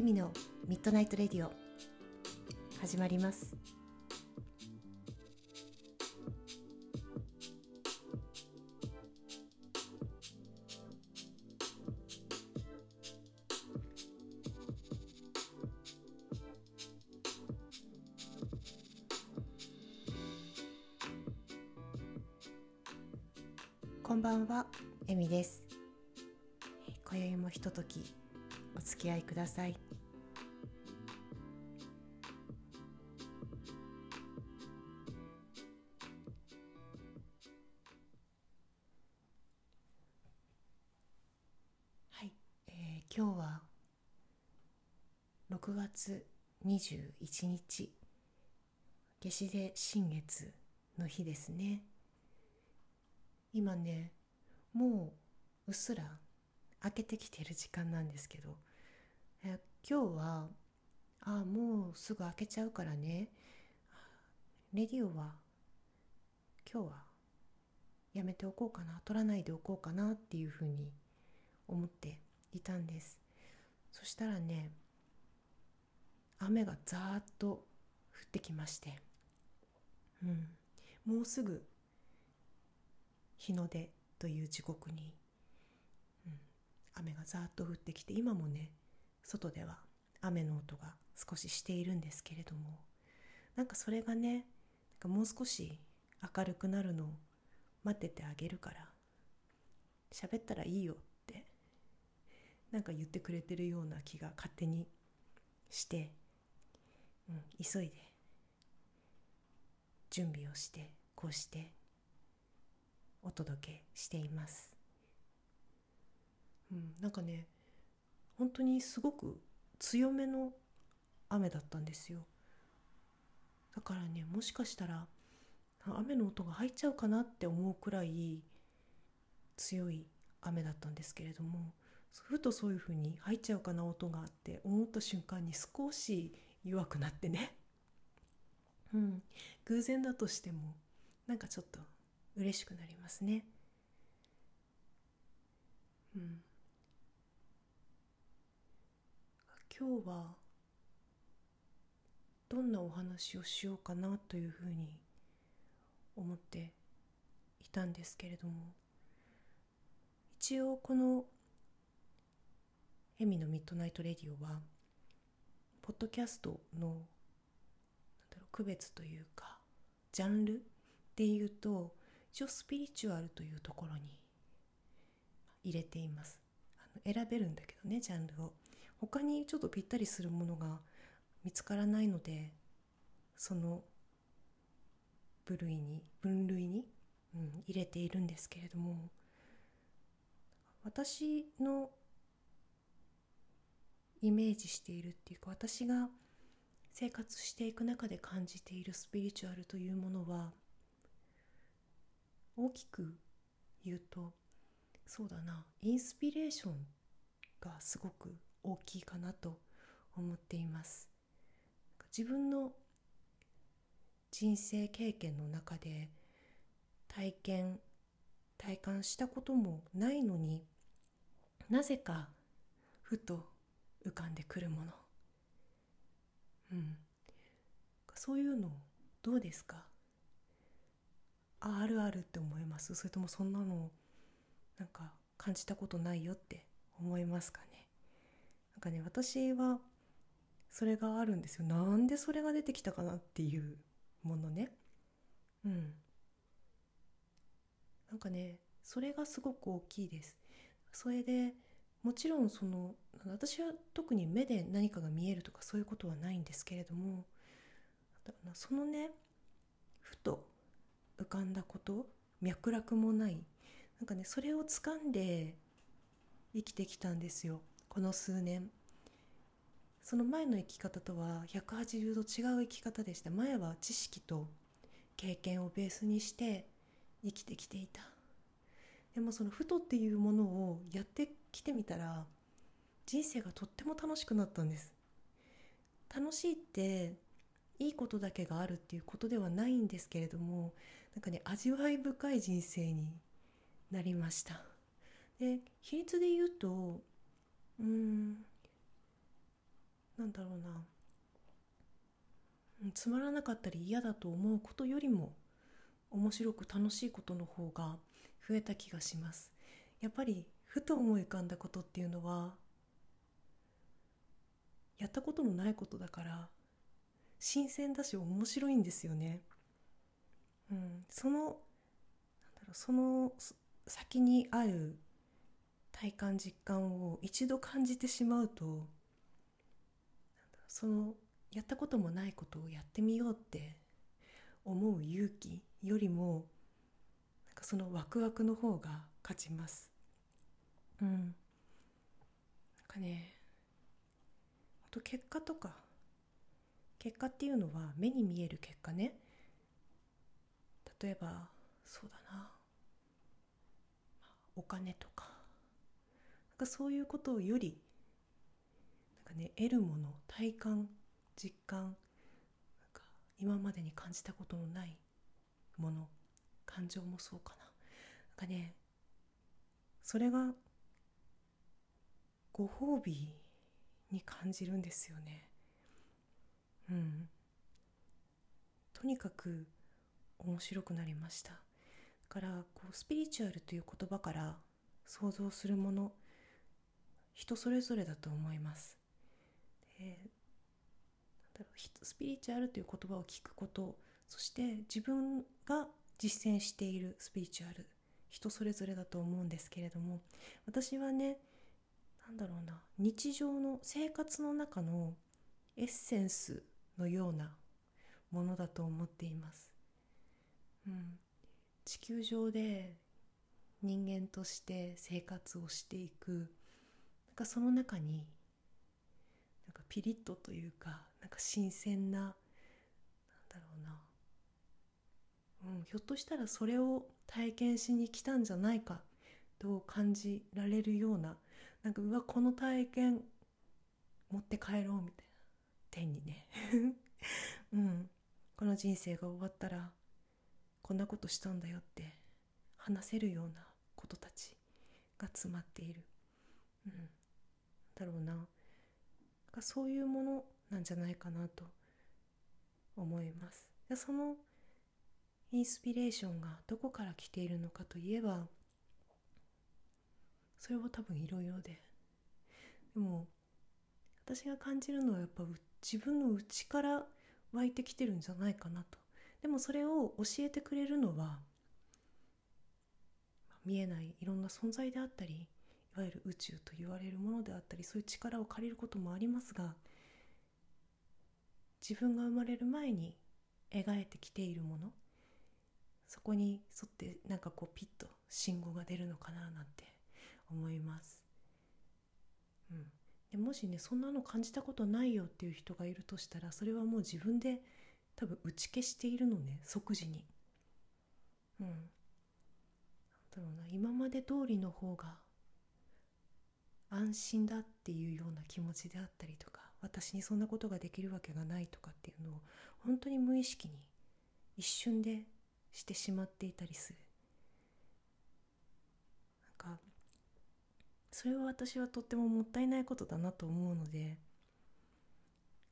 エミのミッドナイトレディオ始まりますこんばんは、エミです。今宵もひとときお付き合いくださ。い、21日。夏至で新月の日ですね。今ねもううっすら明けてきてる時間なんですけど。え今日はあもうすぐ明けちゃうからね。レディオは今日はやめておこうかな。撮らないでおこうかなっていうふうに思っていたんです。そしたらね雨がザーッと降ってきましてうん。もうすぐ日の出という時刻に、うん、雨がざーっと降ってきて今もね外では雨の音が少ししているんですけれどもなんかそれがねなんかもう少し明るくなるのを待っててあげるから喋ったらいいよってなんか言ってくれてるような気が勝手にして、急いで準備をしてこうしてお届けしています。うん、なんかね本当にすごく強めの雨だったんですよだからねもしかしたら雨の音が入っちゃうかなって思うくらい強い雨だったんですけれどもふとそういうふうに入っちゃうかな音があって思った瞬間に少し弱くなってねうん偶然だとしてもなんかちょっと嬉しくなりますね。うん。今日はどんなお話をしようかなというふうに思っていたんですけれども一応この「エミのミッドナイトレディオは」ポッドキャストのなんだろう区別というかジャンルっていうと一応スピリチュアルというところに入れています。あの選べるんだけどねジャンルを。他にちょっとぴったりするものが見つからないのでその部類に分類に、うん、入れているんですけれども私のイメージしているっていうか私が生活していく中で感じているスピリチュアルというものは大きく言うとそうだなインスピレーションがすごく大きいかなと思っています。自分の人生経験の中で体験体感したこともないのになぜかふと浮かんでくるもの。うん。そういうのどうですか？ああるあるって思います。それともそんなのなんか感じたことないよって思いますかね？なんかね私はそれがあるんですよ。なんでそれが出てきたかなっていうものね。うん。なんかねそれがすごく大きいです。それでもちろんその私は特に目で何かが見えるとかそういうことはないんですけれどもそのねふと浮かんだこと脈絡もないなんかねそれを掴んで生きてきたんですよ。この数年。その前の生き方とは180度違う生き方でした。前は知識と経験をベースにして生きてきていた。でもそのふとっていうものをやってきてみたら人生がとっても楽しくなったんです。楽しいっていいことだけがあるっていうことではないんですけれどもなんかね味わい深い人生になりました。で比率で言うとうんなんだろうな。つまらなかったり嫌だと思うことよりも面白く楽しいことの方が増えた気がしますやっぱりふと思い浮かんだことっていうのはやったことのないことだから新鮮だし面白いんですよね。うん、そのなんだろうその先にある体感実感を一度感じてしまうとそのやったこともないことをやってみようって思う勇気よりもなんかそのワクワクの方が勝ちます。うん、なんかねと結果とか。結果っていうのは目に見える結果ね。例えばそうだな。お金とか。なんかそういうことよりなんかね得るもの体感実感。今までに感じたことのないもの感情もそうかな。なんかねそれがご褒美に感じるんですよね。うん。とにかく面白くなりました。だからこうスピリチュアルという言葉から想像するもの人それぞれだと思います。でスピリチュアルという言葉を聞くことそして自分が実践しているスピリチュアル人それぞれだと思うんですけれども私はねなんだろうな日常の生活の中のエッセンスのようなものだと思っています、うん、地球上で人間として生活をしていくなんかその中になんかピリッとというかなんか新鮮ななんだろうな、うん、ひょっとしたらそれを体験しに来たんじゃないかと感じられるようななんかうわこの体験持って帰ろうみたいな。天にね。うん。この人生が終わったらこんなことしたんだよって話せるようなことたちが詰まっている、うん、だろうな。そういうものなんじゃないかなと思います。そのインスピレーションがどこから来ているのかといえばそれは多分いろいろで。でも私が感じるのはやっぱ自分の内から湧いてきてるんじゃないかなと。でもそれを教えてくれるのは見えないいろんな存在であったりいわゆる宇宙と言われるものであったりそういう力を借りることもありますが自分が生まれる前に描いてきているものそこに沿ってなんかこうピッと信号が出るのかななんて思います。うん、でもしねそんなの感じたことないよっていう人がいるとしたらそれはもう自分で多分打ち消しているのね即時に。うん。なんだろうな今まで通りの方が安心だっていうような気持ちであったりとか私にそんなことができるわけがないとかっていうのを本当に無意識に一瞬でしてしまっていたりする。なんかそれは私はとってももったいないことだなと思うので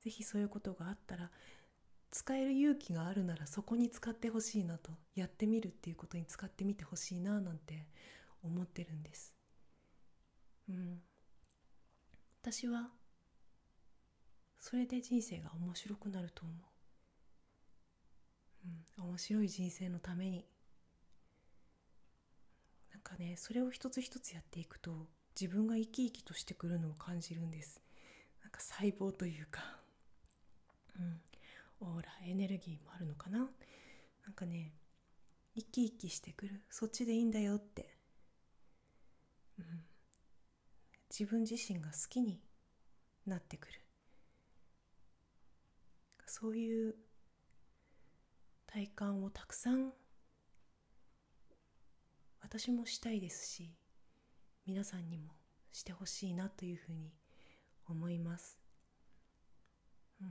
是非そういうことがあったら使える勇気があるならそこに使ってほしいなとやってみるっていうことに使ってみてほしいななんて思ってるんです。うん。私はそれで人生が面白くなると思う。うん。面白い人生のために。なんかねそれを一つ一つやっていくと自分が生き生きとしてくるのを感じるんです。なんか細胞というか。うん。オーラエネルギーもあるのかな。なんかね生き生きしてくる。そっちでいいんだよって、うん、自分自身が好きになってくる。そういう体感をたくさん私もしたいですし皆さんにもしてほしいなというふうに思います。うん、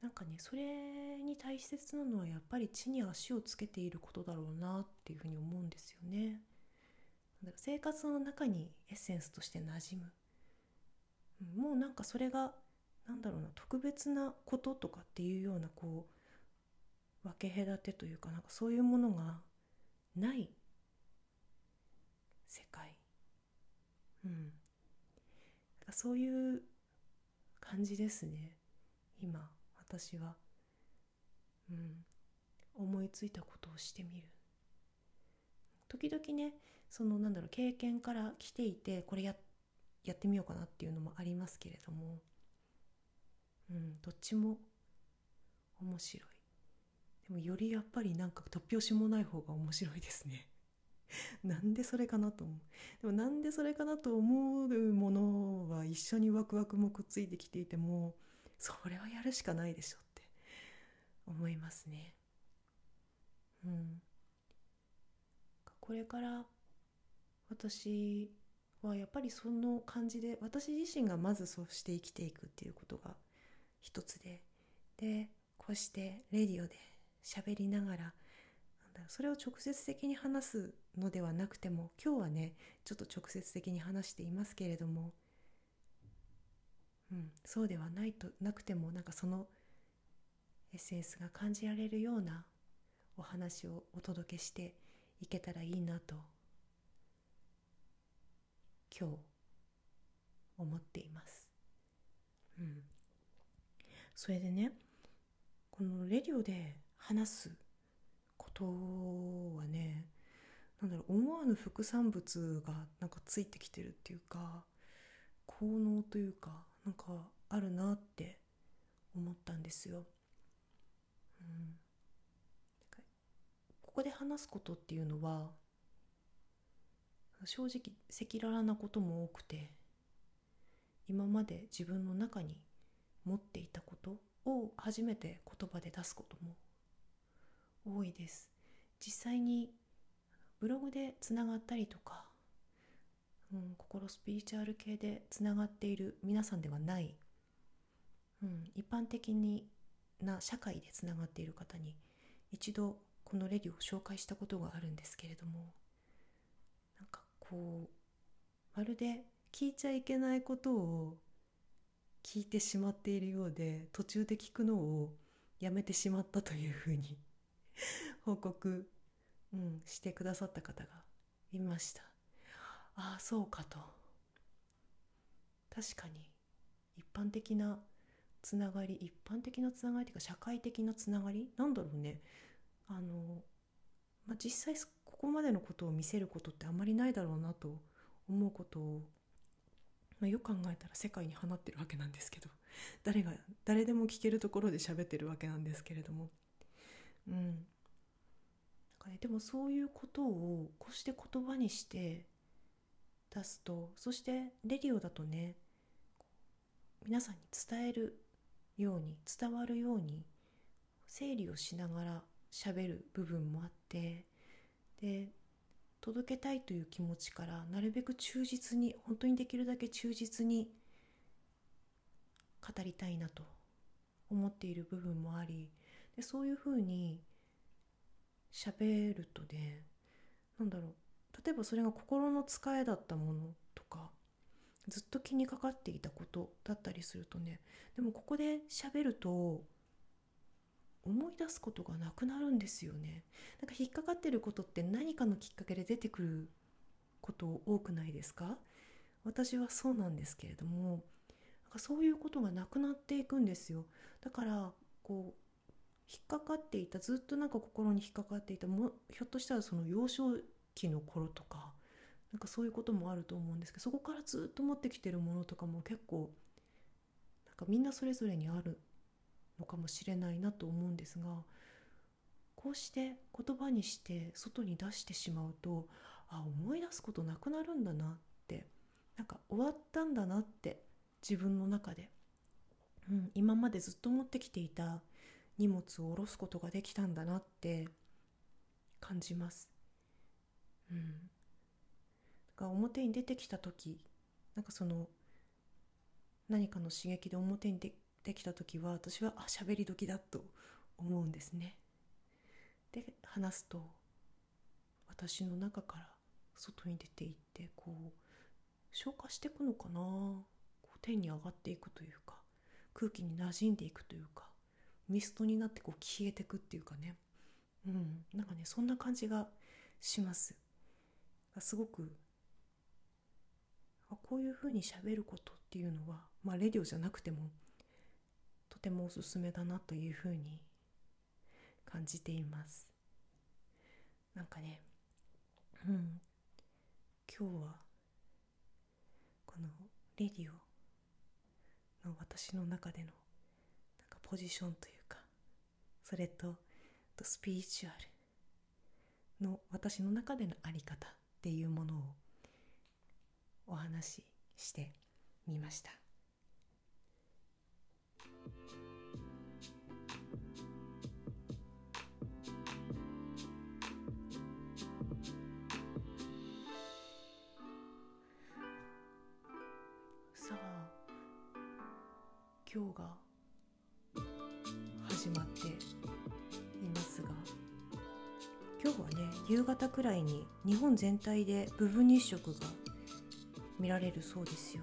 なんかねそれに大切なのはやっぱり地に足をつけていることだろうなっていうふうに思うんですよね。生活の中にエッセンスとして馴染む。もうなんかそれがなんだろうな特別なこととかっていうようなこう分け隔てというかなんかそういうものがない世界。うん。そういう感じですね。今私は。うん。思いついたことをしてみる。時々ねそのなんだろう経験から来ていてこれややってみようかなっていうのもありますけれども。うん。どっちも面白い。でもよりやっぱりなんか突拍子もない方が面白いですね。なんでそれかなと思う。でもなんでそれかなと思うものは一緒にワクワクもくっついてきていてもそれはやるしかないでしょって。思いますね。うん。これから私はやっぱりその感じで私自身がまずそうして生きていくっていうことが一つで。でこうしてレディオで喋りながらそれを直接的に話すのではなくても今日はねちょっと直接的に話していますけれども、うん、そうではないとなくてもなんかそのエッセンスが感じられるようなお話をお届けしていけたらいいなと今日思っています。うん、それでねこのレディオで話すことはねなんだろう思わぬ副産物がなんかついてきてるっていうか効能というかなんかあるなって思ったんですよ。うん、ここで話すことっていうのは正直赤裸々なことも多くて今まで自分の中に持っていたことを初めて言葉で出すことも多いです。実際にブログでつながったりとか、うん、心スピリチュアル系でつながっている皆さんではない、うん、一般的にな社会でつながっている方に一度このレディを紹介したことがあるんですけれどもなんかこうまるで聞いちゃいけないことを聞いてしまっているようで途中で聞くのをやめてしまったというふうに 報告うん、してくださった方がいました。ああそうかと。確かに一般的なつながり一般的なつながりというか社会的なつながり？なんだろうね。あの、まあ、実際ここまでのことを見せることってあんまりないだろうなと思うことを、まあ、よく考えたら世界に放ってるわけなんですけど誰が誰でも聞けるところで喋ってるわけなんですけれども。うん。なんかねでもそういうことをこうして言葉にして出すとそしてレディオだとね皆さんに伝えるように伝わるように整理をしながら喋る部分もあってで届けたいという気持ちからなるべく忠実に本当にできるだけ忠実に語りたいなと思っている部分もありでそういうふうに喋るとねなんだろう。例えばそれが心の使いだったものとかずっと気にかかっていたことだったりするとねでもここで喋ると思い出すことがなくなるんですよね。なんか引っかかってることって何かのきっかけで出てくること多くないですか？私はそうなんですけれどもなんかそういうことがなくなっていくんですよ。だからこう引っかかっていたずっとなんか心に引っかかっていたもひょっとしたらその幼少期の頃とかなんかそういうこともあると思うんですけどそこからずっと持ってきてるものとかも結構なんかみんなそれぞれにあるのかもしれないなと思うんですがこうして言葉にして外に出してしまうとあ思い出すことなくなるんだなってなんか終わったんだなって自分の中で、うん、今までずっと持ってきていた荷物を下ろすことができたんだなって感じます。うん。だから表に出てきた時なんかその何かの刺激で表に出てきた時は私はあ喋り時だと思うんですね。で話すと私の中から外に出ていってこう消化していくのかなこう天に上がっていくというか空気に馴染んでいくというかミストになってこう消えてくっていうかね。うん。なんかねそんな感じがします。すごくこういうふうにしゃべることっていうのはまあレディオじゃなくてもとてもおすすめだなというふうに感じています。なんかねうん。今日はこのレディオの私の中でのなんかポジションというそれとスピリチュアルの私の中での在り方っていうものをお話ししてみました。さあ今日が今日はね夕方くらいに日本全体で部分日食が見られるそうですよ。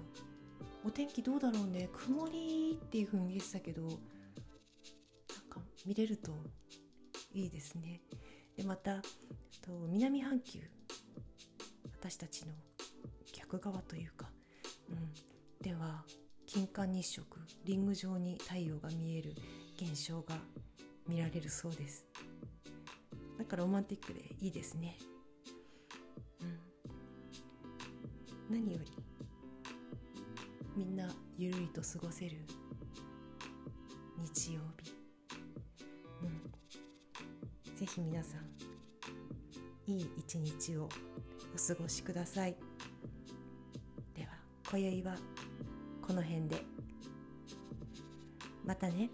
お天気どうだろうね。曇りっていう風に言ってたけどなんか見れるといいですね。でまたと南半球私たちの逆側というか、うん、では金環日食リング状に太陽が見える現象が見られるそうです。だからロマンティックでいいですね。何よりみんなゆるりと過ごせる日曜日。うん。ぜひ皆さんいい一日をお過ごしください。では今宵はこの辺で。またね。